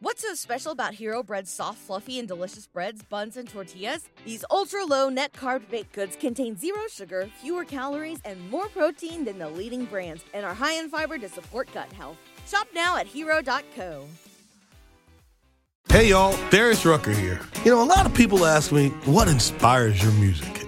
What's so special about Hero Bread's soft, fluffy, and delicious breads, buns, and tortillas? These ultra low net carb baked goods contain zero sugar, fewer calories, and more protein than the leading brands, and are high in fiber to support gut health. Shop now at hero.co. Hey y'all, Darius Rucker here. You know, a lot of people ask me, what inspires your music?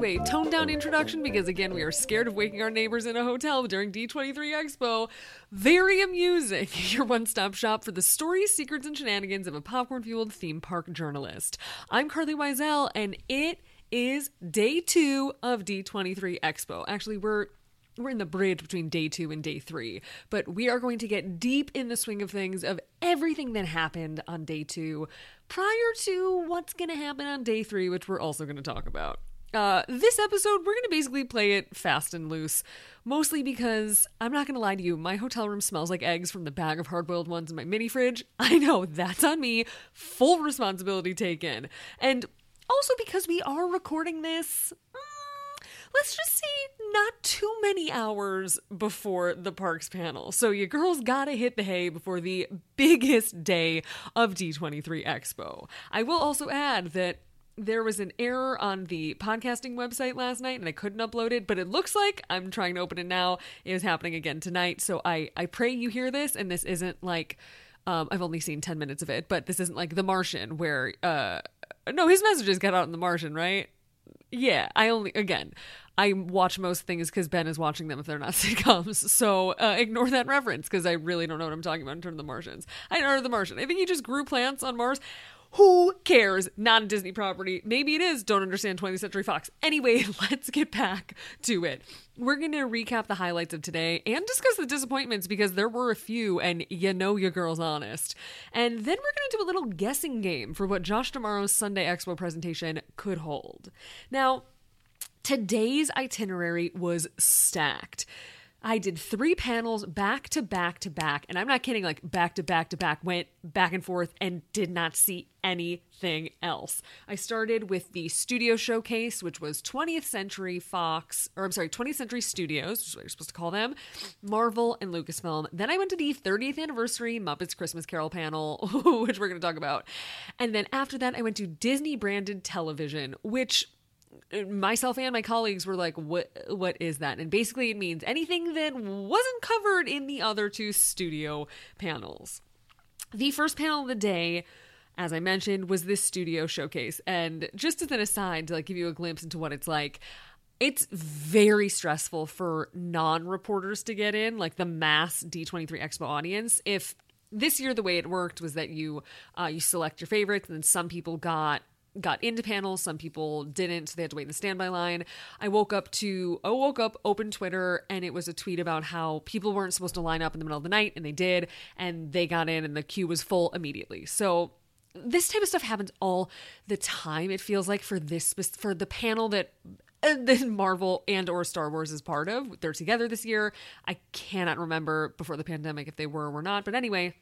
to a toned down introduction because, again, we are scared of waking our neighbors in a hotel during D23 Expo. Very amusing. Your one stop shop for the stories, secrets, and shenanigans of a popcorn fueled theme park journalist. I'm Carlye Wisel, and it is day two of D23 Expo. Actually, we're we're in the bridge between day two and day three, but we are going to get deep in the swing of things of everything that happened on day two prior to what's going to happen on day three, which we're also going to talk about. Uh, this episode, we're going to basically play it fast and loose, mostly because I'm not going to lie to you, my hotel room smells like eggs from the bag of hard boiled ones in my mini fridge. I know, that's on me. Full responsibility taken. And also because we are recording this. mm, let's just say not too many hours before the parks panel. So you girls gotta hit the hay before the biggest day of D23 Expo. I will also add that there was an error on the podcasting website last night and I couldn't upload it, but it looks like I'm trying to open it now. It is happening again tonight. So I, I pray you hear this and this isn't like um, I've only seen 10 minutes of it, but this isn't like The Martian where uh no, his messages got out in The Martian, right? Yeah, I only again, I watch most things because Ben is watching them if they're not sitcoms. So uh, ignore that reference because I really don't know what I'm talking about in terms of the Martians. I know the Martian. I think he just grew plants on Mars. Who cares? Not a Disney property. Maybe it is. Don't understand 20th Century Fox. Anyway, let's get back to it. We're going to recap the highlights of today and discuss the disappointments because there were a few, and you know your girl's honest. And then we're going to do a little guessing game for what Josh D'Amaro's Sunday Expo presentation could hold. Now, Today's itinerary was stacked. I did three panels back to back to back, and I'm not kidding, like back to back to back, went back and forth and did not see anything else. I started with the studio showcase, which was 20th Century Fox, or I'm sorry, 20th Century Studios, which is what you're supposed to call them, Marvel and Lucasfilm. Then I went to the 30th anniversary Muppets Christmas Carol panel, which we're going to talk about. And then after that, I went to Disney branded television, which myself and my colleagues were like what what is that? And basically it means anything that wasn't covered in the other two studio panels. The first panel of the day as i mentioned was this studio showcase. And just as an aside to like give you a glimpse into what it's like it's very stressful for non-reporters to get in like the mass d23 expo audience. If this year the way it worked was that you uh, you select your favorites and then some people got got into panels some people didn't so they had to wait in the standby line i woke up to i woke up opened twitter and it was a tweet about how people weren't supposed to line up in the middle of the night and they did and they got in and the queue was full immediately so this type of stuff happens all the time it feels like for this for the panel that uh, that Marvel and or Star Wars is part of. They're together this year. I cannot remember before the pandemic if they were or were not, but anyway,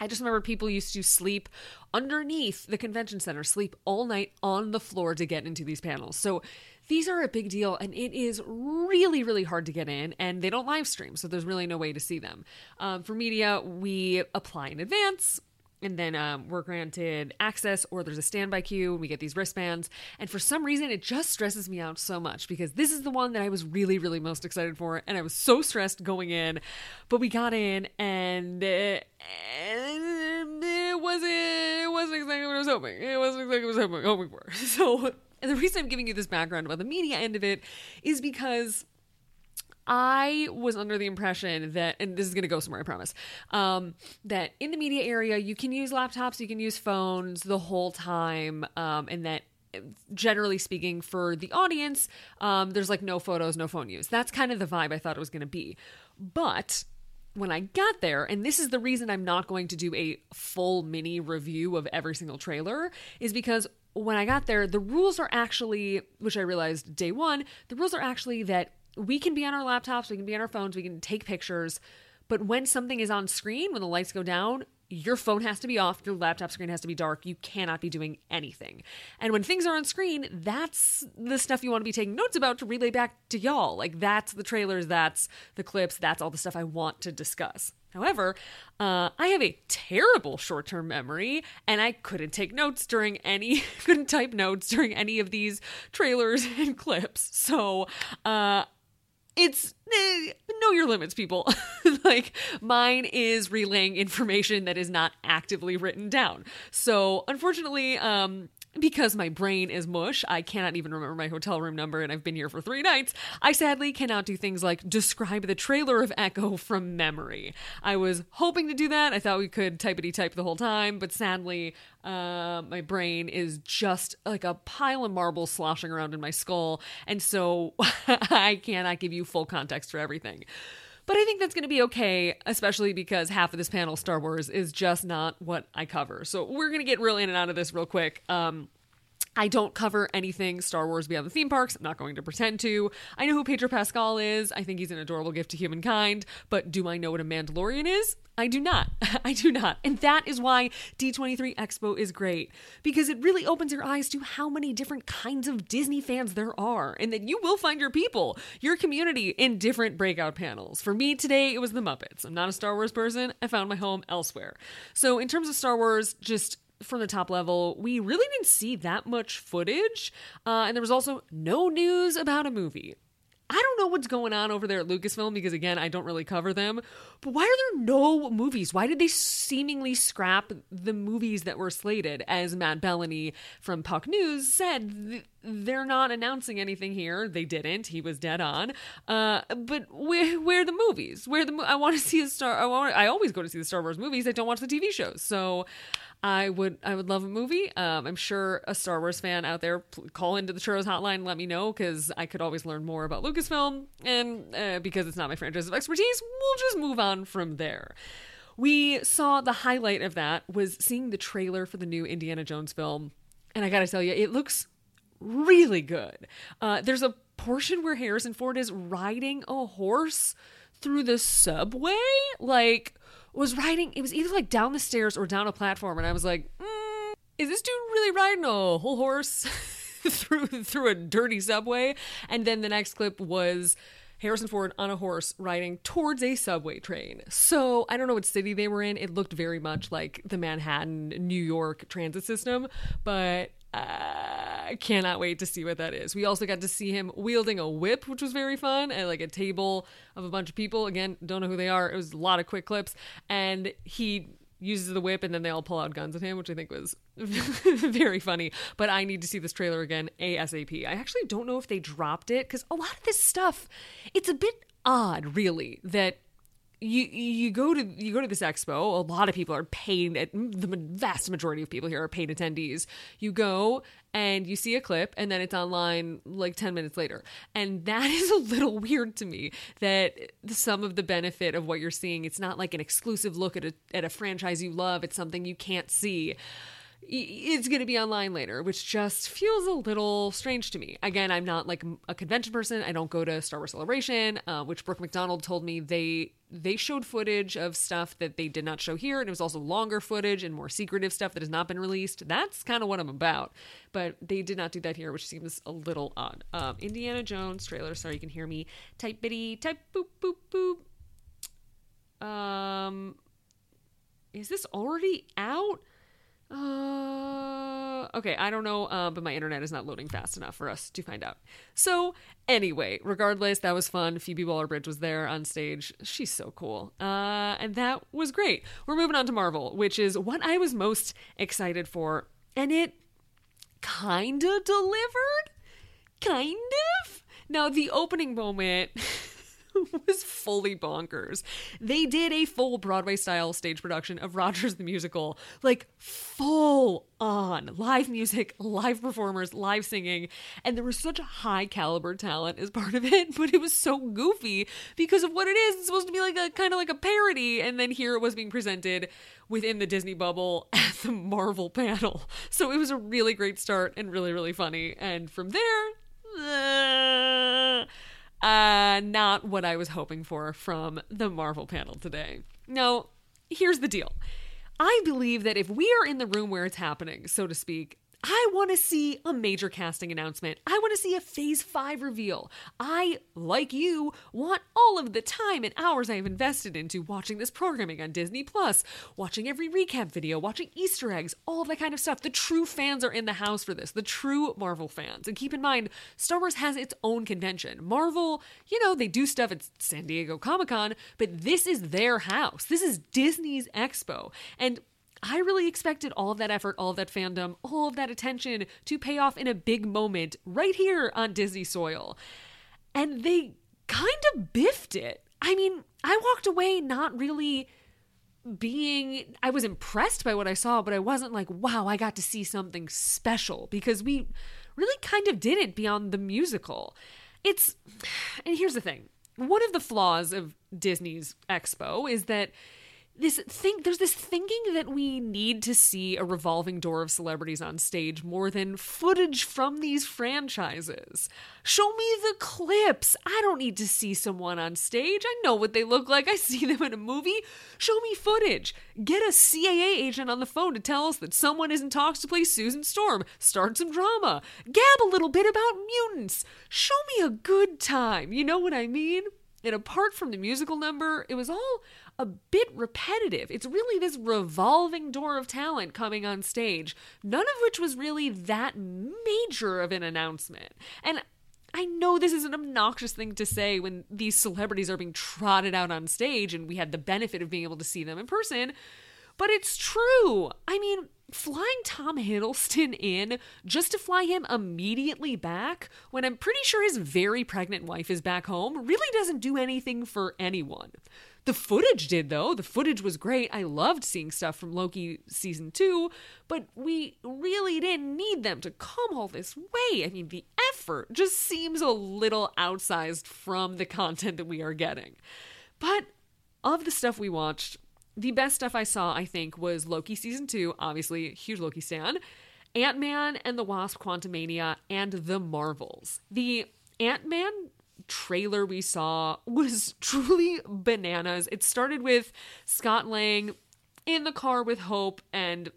I just remember people used to sleep underneath the convention center, sleep all night on the floor to get into these panels. So these are a big deal and it is really, really hard to get in and they don't live stream. So there's really no way to see them. Um, for media, we apply in advance and then um, we're granted access or there's a standby queue and we get these wristbands. And for some reason it just stresses me out so much because this is the one that i was really really most excited for and i was so stressed going in. But we got in and, uh, it wasn't it wasn't exactly what i was hoping it wasn't exactly what i was hoping, hoping for. So and the reason i'm giving you this background about the media end of it is because I was under the impression that, and this is going to go somewhere, I promise, um, that in the media area, you can use laptops, you can use phones the whole time, um, and that generally speaking, for the audience, um, there's like no photos, no phone use. That's kind of the vibe I thought it was going to be. But when I got there, and this is the reason I'm not going to do a full mini review of every single trailer, is because when I got there, the rules are actually, which I realized day one, the rules are actually that we can be on our laptops, we can be on our phones, we can take pictures, but when something is on screen, when the lights go down, your phone has to be off, your laptop screen has to be dark. You cannot be doing anything. And when things are on screen, that's the stuff you want to be taking notes about to relay back to y'all. Like, that's the trailers, that's the clips, that's all the stuff I want to discuss. However, uh, I have a terrible short term memory, and I couldn't take notes during any, couldn't type notes during any of these trailers and clips. So, uh, it's eh, know your limits, people. like mine is relaying information that is not actively written down. So unfortunately, um, because my brain is mush, I cannot even remember my hotel room number and I've been here for three nights. I sadly cannot do things like describe the trailer of Echo from memory. I was hoping to do that. I thought we could typety type the whole time, but sadly, uh, my brain is just like a pile of marbles sloshing around in my skull. And so I cannot give you full context for everything. But I think that's going to be okay, especially because half of this panel, Star Wars, is just not what I cover. So we're going to get real in and out of this real quick. Um, I don't cover anything Star Wars beyond the theme parks. I'm not going to pretend to. I know who Pedro Pascal is. I think he's an adorable gift to humankind. But do I know what a Mandalorian is? I do not. I do not. And that is why D23 Expo is great because it really opens your eyes to how many different kinds of Disney fans there are and that you will find your people, your community in different breakout panels. For me today, it was the Muppets. I'm not a Star Wars person. I found my home elsewhere. So, in terms of Star Wars, just from the top level, we really didn't see that much footage. Uh, and there was also no news about a movie. I don't know what's going on over there at Lucasfilm because, again, I don't really cover them. But why are there no movies? Why did they seemingly scrap the movies that were slated? As Matt Belloni from Puck News said, they're not announcing anything here. They didn't. He was dead on. Uh, but where, where are the movies? Where the mo- I want to see the Star. I want. I always go to see the Star Wars movies. I don't watch the TV shows. So I would I would love a movie. Um, I'm sure a Star Wars fan out there call into the Churros hotline let me know because I could always learn more about Lucasfilm and uh, because it's not my franchise of expertise, we'll just move on from there. We saw the highlight of that was seeing the trailer for the new Indiana Jones film, and I gotta tell you, it looks really good. Uh, there's a portion where Harrison Ford is riding a horse through the subway, like was riding. It was either like down the stairs or down a platform, and I was like, mm, "Is this dude really riding a whole horse through through a dirty subway?" And then the next clip was. Harrison Ford on a horse riding towards a subway train. So I don't know what city they were in. It looked very much like the Manhattan, New York transit system, but I cannot wait to see what that is. We also got to see him wielding a whip, which was very fun, and like a table of a bunch of people. Again, don't know who they are. It was a lot of quick clips, and he uses the whip, and then they all pull out guns at him, which I think was very funny. But I need to see this trailer again ASAP. I actually don't know if they dropped it because a lot of this stuff, it's a bit odd, really, that you you go to you go to this expo. A lot of people are paid. Eh, the vast majority of people here are paid attendees. You go and you see a clip, and then it's online like ten minutes later, and that is a little weird to me. That some of the benefit of what you're seeing, it's not like an exclusive look at a at a franchise you love. It's something you can't see it's going to be online later, which just feels a little strange to me. Again, I'm not like a convention person. I don't go to Star Wars Celebration, uh, which Brooke McDonald told me they they showed footage of stuff that they did not show here, and it was also longer footage and more secretive stuff that has not been released. That's kind of what I'm about, but they did not do that here, which seems a little odd. Um, Indiana Jones trailer. Sorry, you can hear me. Type bitty type boop boop boop. Um, is this already out? Uh, okay, I don't know, uh, but my internet is not loading fast enough for us to find out. So, anyway, regardless, that was fun. Phoebe Waller Bridge was there on stage. She's so cool. Uh, and that was great. We're moving on to Marvel, which is what I was most excited for. And it kinda delivered? Kind of? Now, the opening moment was fully bonkers. They did a full Broadway style stage production of Rogers the Musical, like full on live music, live performers, live singing, and there was such high caliber talent as part of it, but it was so goofy because of what it is. It's supposed to be like a kind of like a parody, and then here it was being presented within the Disney bubble at the Marvel panel. So it was a really great start and really, really funny. And from there, uh, uh, not what I was hoping for from the Marvel panel today. No, here's the deal. I believe that if we are in the room where it's happening, so to speak, I want to see a major casting announcement. I want to see a phase five reveal. I, like you, want all of the time and hours I've invested into watching this programming on Disney Plus, watching every recap video, watching Easter eggs, all that kind of stuff. The true fans are in the house for this, the true Marvel fans. And keep in mind, Star Wars has its own convention. Marvel, you know, they do stuff at San Diego Comic Con, but this is their house. This is Disney's expo. And I really expected all of that effort, all of that fandom, all of that attention to pay off in a big moment right here on Disney soil. And they kind of biffed it. I mean, I walked away not really being I was impressed by what I saw, but I wasn't like, wow, I got to see something special because we really kind of didn't beyond the musical. It's and here's the thing. One of the flaws of Disney's Expo is that this thing there's this thinking that we need to see a revolving door of celebrities on stage more than footage from these franchises. Show me the clips. I don't need to see someone on stage. I know what they look like. I see them in a movie. Show me footage. Get a CAA agent on the phone to tell us that someone is in talks to play Susan Storm. Start some drama. Gab a little bit about mutants. Show me a good time. You know what I mean? And apart from the musical number, it was all a bit repetitive. It's really this revolving door of talent coming on stage, none of which was really that major of an announcement. And I know this is an obnoxious thing to say when these celebrities are being trotted out on stage and we had the benefit of being able to see them in person, but it's true. I mean, flying Tom Hiddleston in just to fly him immediately back when I'm pretty sure his very pregnant wife is back home really doesn't do anything for anyone. The footage did, though. The footage was great. I loved seeing stuff from Loki season two, but we really didn't need them to come all this way. I mean, the effort just seems a little outsized from the content that we are getting. But of the stuff we watched, the best stuff I saw, I think, was Loki season two, obviously, huge Loki stan, Ant Man and the Wasp Quantumania, and The Marvels. The Ant Man trailer we saw was truly bananas. It started with Scott Lang in the car with Hope and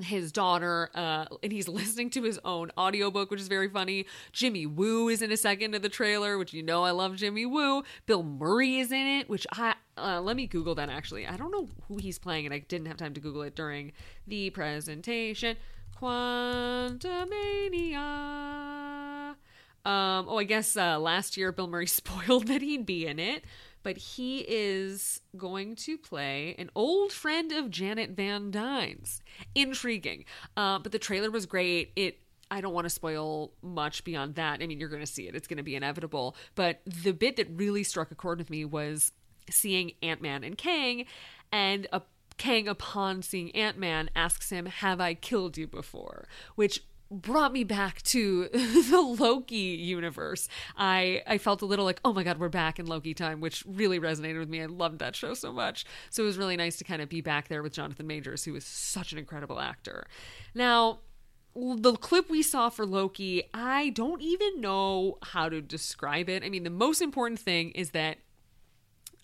his daughter uh, and he's listening to his own audiobook which is very funny. Jimmy woo is in a second of the trailer which you know i love jimmy woo. Bill murray is in it which i uh, let me google that actually. I don't know who he's playing and i didn't have time to google it during the presentation. Quantumania um, oh, I guess uh, last year Bill Murray spoiled that he'd be in it, but he is going to play an old friend of Janet Van Dyne's. Intriguing. Uh, but the trailer was great. It I don't want to spoil much beyond that. I mean, you're going to see it. It's going to be inevitable. But the bit that really struck a chord with me was seeing Ant Man and Kang, and a Kang, upon seeing Ant Man, asks him, Have I killed you before? Which brought me back to the Loki universe. I I felt a little like, oh my god, we're back in Loki time, which really resonated with me. I loved that show so much. So it was really nice to kind of be back there with Jonathan Majors, who is such an incredible actor. Now, the clip we saw for Loki, I don't even know how to describe it. I mean, the most important thing is that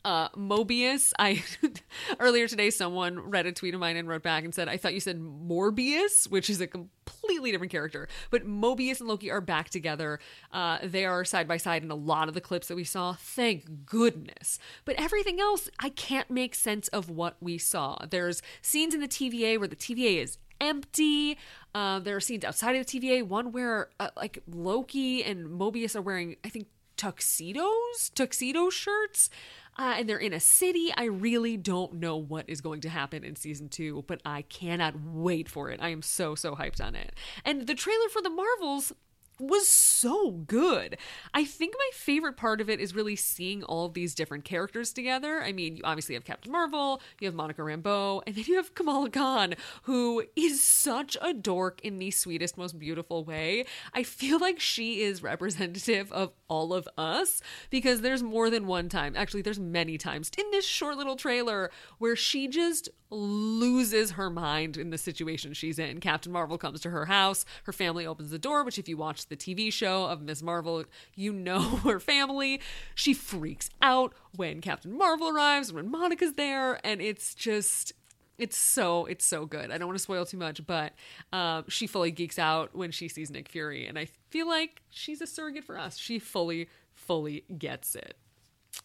uh, Mobius. I earlier today someone read a tweet of mine and wrote back and said, "I thought you said Morbius, which is a completely different character." But Mobius and Loki are back together. Uh, they are side by side in a lot of the clips that we saw. Thank goodness. But everything else, I can't make sense of what we saw. There's scenes in the TVA where the TVA is empty. Uh, there are scenes outside of the TVA. One where uh, like Loki and Mobius are wearing, I think, tuxedos, tuxedo shirts uh, and they're in a city. I really don't know what is going to happen in season two, but I cannot wait for it. I am so, so hyped on it. And the trailer for the Marvels was so good. I think my favorite part of it is really seeing all of these different characters together. I mean, you obviously have Captain Marvel, you have Monica Rambeau, and then you have Kamala Khan, who is such a dork in the sweetest, most beautiful way. I feel like she is representative of all of us because there's more than one time, actually, there's many times in this short little trailer where she just loses her mind in the situation she's in. Captain Marvel comes to her house, her family opens the door, which, if you watch the TV show of Ms. Marvel, you know her family. She freaks out when Captain Marvel arrives, when Monica's there, and it's just. It's so it's so good. I don't want to spoil too much, but um, she fully geeks out when she sees Nick Fury, and I feel like she's a surrogate for us. She fully fully gets it.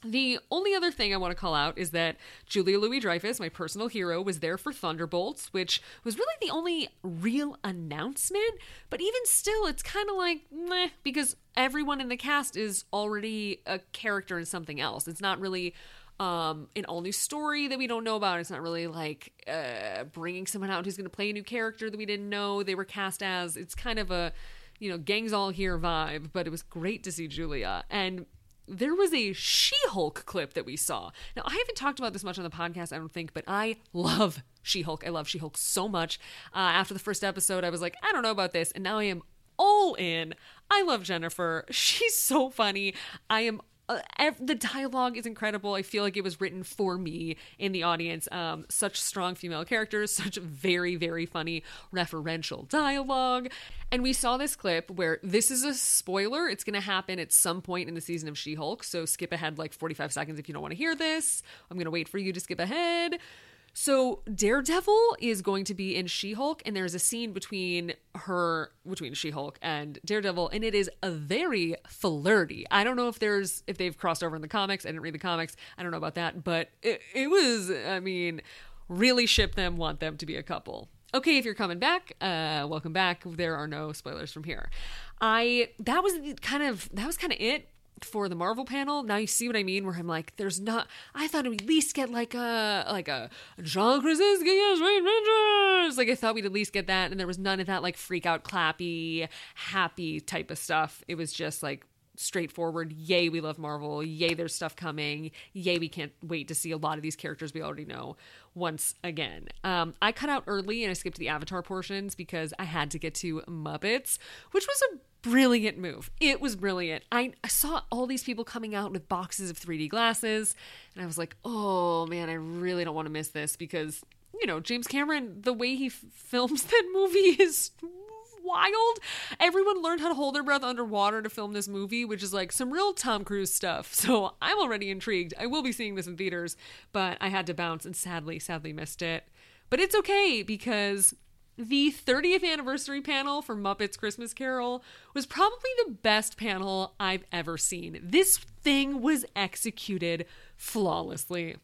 The only other thing I want to call out is that Julia Louis Dreyfus, my personal hero, was there for Thunderbolts, which was really the only real announcement. But even still, it's kind of like, meh, because everyone in the cast is already a character in something else. It's not really um, an all new story that we don't know about. It's not really like uh, bringing someone out who's going to play a new character that we didn't know they were cast as. It's kind of a, you know, gangs all here vibe, but it was great to see Julia. And there was a She Hulk clip that we saw. Now, I haven't talked about this much on the podcast, I don't think, but I love She Hulk. I love She Hulk so much. Uh, after the first episode, I was like, I don't know about this. And now I am all in. I love Jennifer. She's so funny. I am uh, the dialogue is incredible. I feel like it was written for me in the audience. Um, such strong female characters, such very, very funny referential dialogue. And we saw this clip where this is a spoiler. It's going to happen at some point in the season of She Hulk. So skip ahead like 45 seconds if you don't want to hear this. I'm going to wait for you to skip ahead. So Daredevil is going to be in She-Hulk, and there's a scene between her, between She-Hulk and Daredevil, and it is a very flirty. I don't know if there's if they've crossed over in the comics. I didn't read the comics. I don't know about that, but it, it was. I mean, really ship them, want them to be a couple. Okay, if you're coming back, uh, welcome back. There are no spoilers from here. I that was kind of that was kind of it for the Marvel panel. Now you see what I mean, where I'm like, there's not. I thought we'd at least get like a like a John Krasinski as Reed Richards. Like I thought we'd at least get that, and there was none of that like freak out, clappy, happy type of stuff. It was just like straightforward. Yay, we love Marvel. Yay, there's stuff coming. Yay, we can't wait to see a lot of these characters we already know once again. Um, I cut out early and I skipped the Avatar portions because I had to get to Muppets, which was a brilliant move. It was brilliant. I, I saw all these people coming out with boxes of 3D glasses, and I was like, oh man, I really don't want to miss this because, you know, James Cameron, the way he f- films that movie is wild. Everyone learned how to hold their breath underwater to film this movie, which is like some real Tom Cruise stuff. So I'm already intrigued. I will be seeing this in theaters, but I had to bounce and sadly, sadly missed it. But it's okay because the 30th anniversary panel for Muppets Christmas Carol was probably the best panel I've ever seen. This thing was executed flawlessly.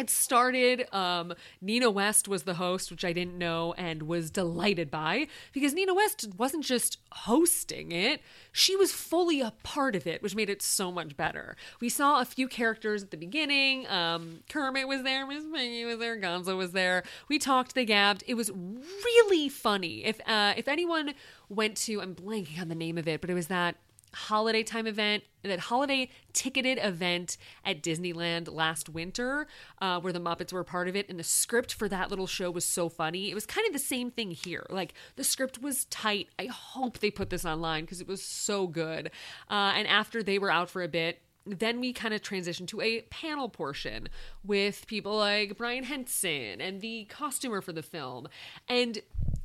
It started, um, Nina West was the host, which I didn't know and was delighted by because Nina West wasn't just hosting it, she was fully a part of it, which made it so much better. We saw a few characters at the beginning. Um, Kermit was there, Miss Piggy was there, Gonzo was there. We talked, they gabbed. It was really funny. If uh, if anyone went to, I'm blanking on the name of it, but it was that holiday time event, that holiday ticketed event at Disneyland last winter, uh, where the Muppets were part of it. And the script for that little show was so funny. It was kind of the same thing here. Like the script was tight. I hope they put this online because it was so good. Uh, and after they were out for a bit, then we kind of transition to a panel portion with people like Brian Henson and the costumer for the film. And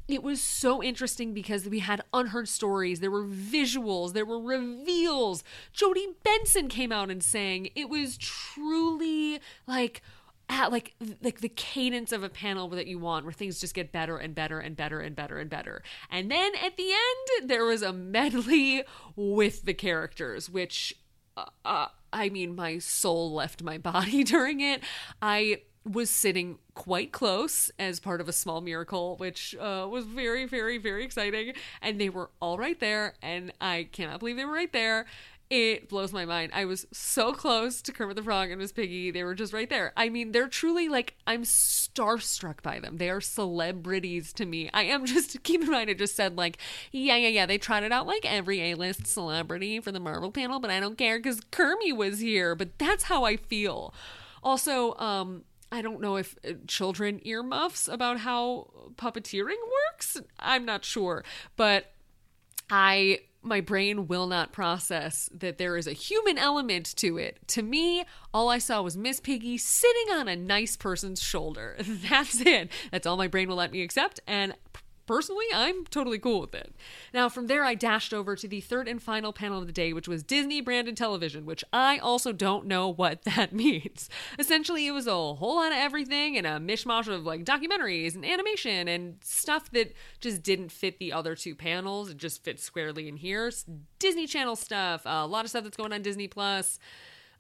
it was so interesting because we had unheard stories, there were visuals, there were reveals. Jodi Benson came out and sang. It was truly like at like like the cadence of a panel that you want where things just get better and better and better and better and better. And then at the end there was a medley with the characters which uh, uh, I mean my soul left my body during it. I was sitting quite close as part of a small miracle, which uh, was very, very, very exciting. And they were all right there, and I cannot believe they were right there. It blows my mind. I was so close to Kermit the Frog and Miss Piggy. They were just right there. I mean, they're truly like, I'm starstruck by them. They are celebrities to me. I am just, keep in mind, I just said, like, yeah, yeah, yeah. They trotted out like every A list celebrity for the Marvel panel, but I don't care because Kermit was here. But that's how I feel. Also, um, I don't know if uh, children earmuffs about how puppeteering works. I'm not sure, but I my brain will not process that there is a human element to it. To me, all I saw was Miss Piggy sitting on a nice person's shoulder. That's it. That's all my brain will let me accept and personally, I'm totally cool with it. Now, from there, I dashed over to the third and final panel of the day, which was Disney branded television, which I also don't know what that means. Essentially, it was a whole lot of everything and a mishmash of like documentaries and animation and stuff that just didn't fit the other two panels. It just fits squarely in here. Disney Channel stuff, a lot of stuff that's going on Disney Plus,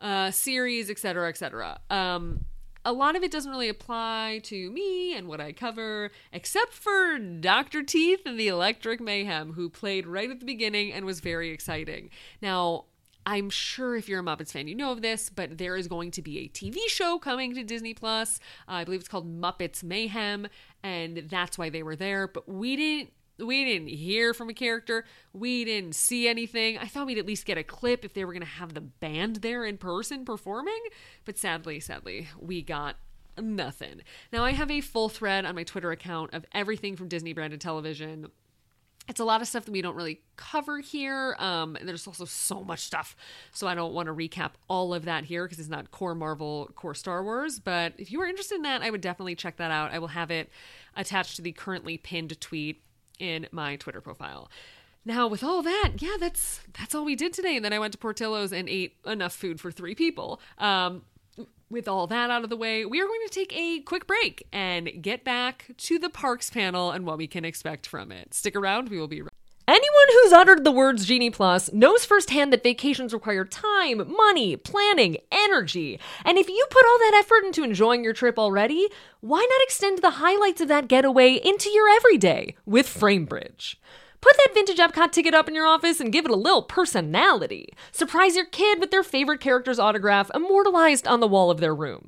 uh, series, etc., etc. Um, a lot of it doesn't really apply to me and what I cover, except for Dr. Teeth and the Electric Mayhem, who played right at the beginning and was very exciting. Now, I'm sure if you're a Muppets fan, you know of this, but there is going to be a TV show coming to Disney Plus. Uh, I believe it's called Muppets Mayhem, and that's why they were there. But we didn't we didn't hear from a character. We didn't see anything. I thought we'd at least get a clip if they were going to have the band there in person performing. But sadly, sadly, we got nothing. Now, I have a full thread on my Twitter account of everything from Disney branded television. It's a lot of stuff that we don't really cover here. Um, and there's also so much stuff. So I don't want to recap all of that here because it's not core Marvel, core Star Wars. But if you are interested in that, I would definitely check that out. I will have it attached to the currently pinned tweet in my Twitter profile. Now, with all that, yeah, that's that's all we did today. And then I went to Portillo's and ate enough food for three people. Um, with all that out of the way, we are going to take a quick break and get back to the parks panel and what we can expect from it. Stick around, we will be right Anyone who's uttered the words Genie Plus knows firsthand that vacations require time, money, planning, energy. And if you put all that effort into enjoying your trip already, why not extend the highlights of that getaway into your everyday with Framebridge? Put that vintage Epcot ticket up in your office and give it a little personality. Surprise your kid with their favorite character's autograph immortalized on the wall of their room.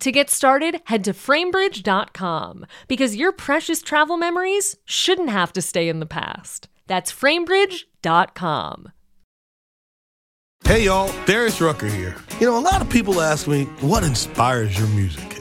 To get started, head to framebridge.com because your precious travel memories shouldn't have to stay in the past. That's framebridge.com. Hey y'all, Darius Rucker here. You know, a lot of people ask me, what inspires your music?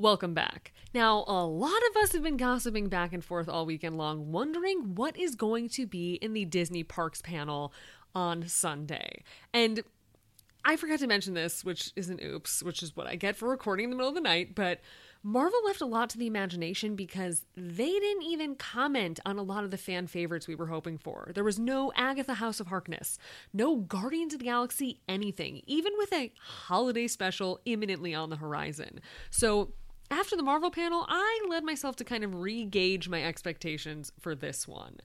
Welcome back. Now, a lot of us have been gossiping back and forth all weekend long, wondering what is going to be in the Disney Parks panel on Sunday. And I forgot to mention this, which is an oops, which is what I get for recording in the middle of the night, but Marvel left a lot to the imagination because they didn't even comment on a lot of the fan favorites we were hoping for. There was no Agatha House of Harkness, no Guardians of the Galaxy anything, even with a holiday special imminently on the horizon. So, after the Marvel panel, I led myself to kind of re gauge my expectations for this one.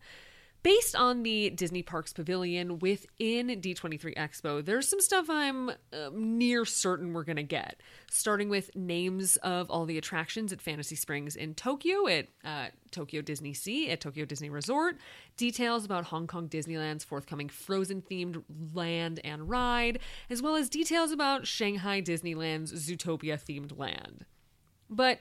Based on the Disney Parks Pavilion within D23 Expo, there's some stuff I'm uh, near certain we're going to get. Starting with names of all the attractions at Fantasy Springs in Tokyo, at uh, Tokyo Disney Sea, at Tokyo Disney Resort, details about Hong Kong Disneyland's forthcoming Frozen themed land and ride, as well as details about Shanghai Disneyland's Zootopia themed land. But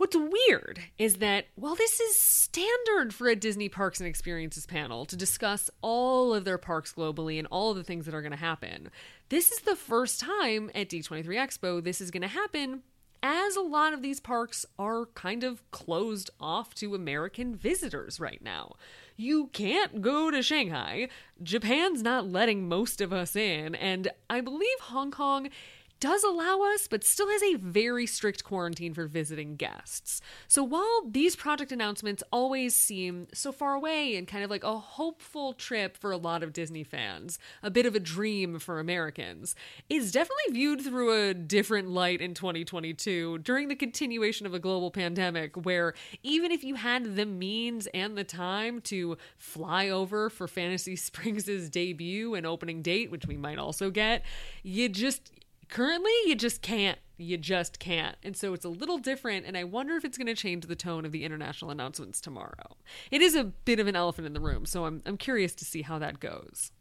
What's weird is that while this is standard for a Disney Parks and Experiences panel to discuss all of their parks globally and all of the things that are going to happen, this is the first time at D23 Expo this is going to happen as a lot of these parks are kind of closed off to American visitors right now. You can't go to Shanghai. Japan's not letting most of us in, and I believe Hong Kong does allow us, but still has a very strict quarantine for visiting guests. So while these project announcements always seem so far away and kind of like a hopeful trip for a lot of Disney fans, a bit of a dream for Americans, it's definitely viewed through a different light in 2022 during the continuation of a global pandemic, where even if you had the means and the time to fly over for Fantasy Springs' debut and opening date, which we might also get, you just currently you just can't you just can't and so it's a little different and i wonder if it's going to change the tone of the international announcements tomorrow it is a bit of an elephant in the room so i'm, I'm curious to see how that goes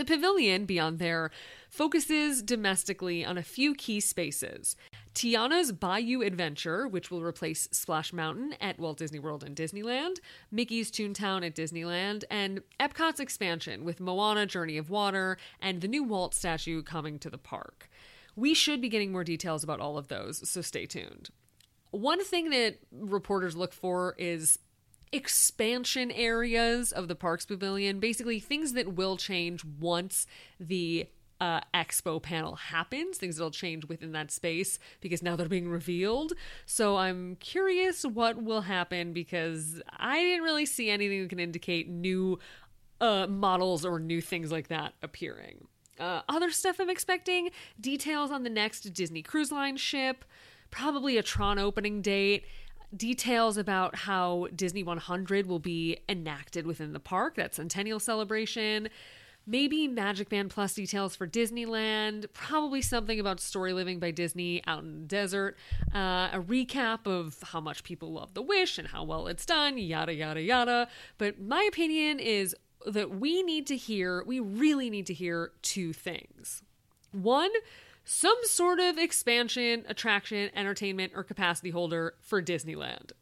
the pavilion, beyond there, focuses domestically on a few key spaces. Tiana's Bayou Adventure, which will replace Splash Mountain at Walt Disney World and Disneyland, Mickey's Toontown at Disneyland, and Epcot's expansion with Moana Journey of Water and the new Walt statue coming to the park. We should be getting more details about all of those, so stay tuned. One thing that reporters look for is expansion areas of the Parks Pavilion, basically things that will change once the uh, expo panel happens, things that'll change within that space because now they're being revealed. So I'm curious what will happen because I didn't really see anything that can indicate new uh, models or new things like that appearing. Uh, other stuff I'm expecting. Details on the next Disney Cruise Line ship, probably a Tron opening date, details about how Disney 100 will be enacted within the park, that centennial celebration. Maybe Magic Band Plus details for Disneyland, probably something about Story Living by Disney out in the desert, uh, a recap of how much people love The Wish and how well it's done, yada, yada, yada. But my opinion is that we need to hear, we really need to hear two things. One, some sort of expansion, attraction, entertainment, or capacity holder for Disneyland.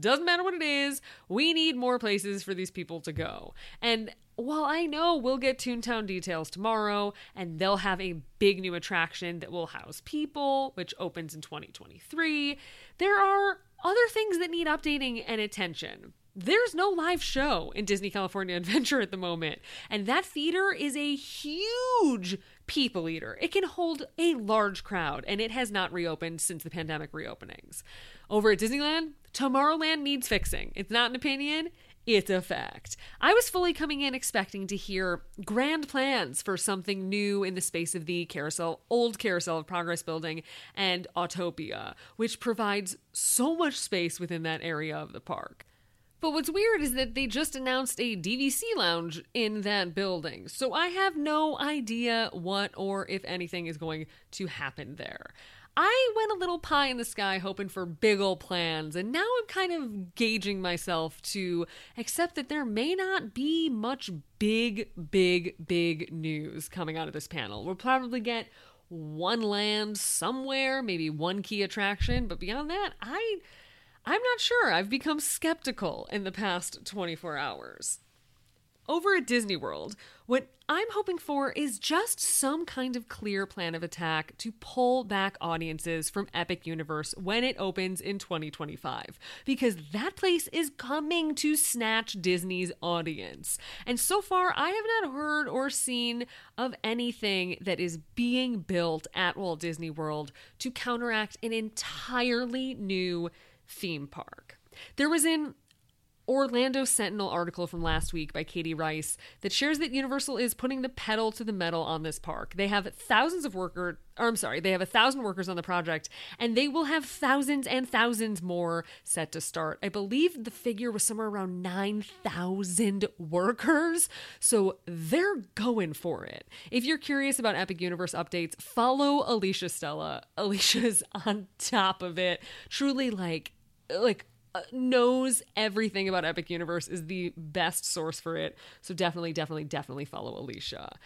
Doesn't matter what it is, we need more places for these people to go. And while I know we'll get Toontown details tomorrow, and they'll have a big new attraction that will house people, which opens in 2023, there are other things that need updating and attention. There's no live show in Disney California Adventure at the moment, and that theater is a huge people eater. It can hold a large crowd, and it has not reopened since the pandemic reopenings. Over at Disneyland, Tomorrowland needs fixing. It's not an opinion, it's a fact. I was fully coming in expecting to hear grand plans for something new in the space of the carousel, old carousel of progress building and Autopia, which provides so much space within that area of the park. But what's weird is that they just announced a DVC lounge in that building. So I have no idea what or if anything is going to happen there. I went a little pie in the sky hoping for big ol' plans, and now I'm kind of gauging myself to accept that there may not be much big, big, big news coming out of this panel. We'll probably get one land somewhere, maybe one key attraction, but beyond that, I I'm not sure. I've become skeptical in the past 24 hours. Over at Disney World, what I'm hoping for is just some kind of clear plan of attack to pull back audiences from Epic Universe when it opens in 2025. Because that place is coming to snatch Disney's audience. And so far, I have not heard or seen of anything that is being built at Walt Disney World to counteract an entirely new theme park. There was an Orlando Sentinel article from last week by Katie Rice that shares that Universal is putting the pedal to the metal on this park. They have thousands of workers, or I'm sorry, they have a thousand workers on the project, and they will have thousands and thousands more set to start. I believe the figure was somewhere around 9,000 workers, so they're going for it. If you're curious about Epic Universe updates, follow Alicia Stella. Alicia's on top of it. Truly, like, like knows everything about Epic Universe, is the best source for it. So definitely, definitely, definitely follow Alicia.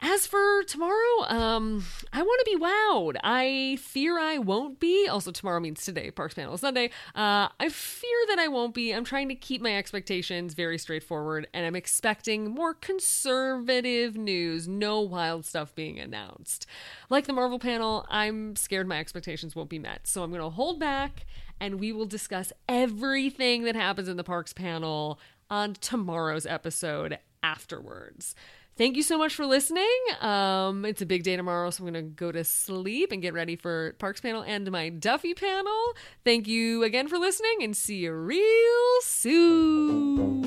As for tomorrow, um, I want to be wowed. I fear I won't be. Also, tomorrow means today, Parks Panel Sunday. Uh, I fear that I won't be. I'm trying to keep my expectations very straightforward, and I'm expecting more conservative news, no wild stuff being announced. Like the Marvel panel, I'm scared my expectations won't be met, so I'm going to hold back and we will discuss everything that happens in the parks panel on tomorrow's episode afterwards. Thank you so much for listening. Um, it's a big day tomorrow, so I'm going to go to sleep and get ready for Parks panel and my Duffy panel. Thank you again for listening and see you real soon.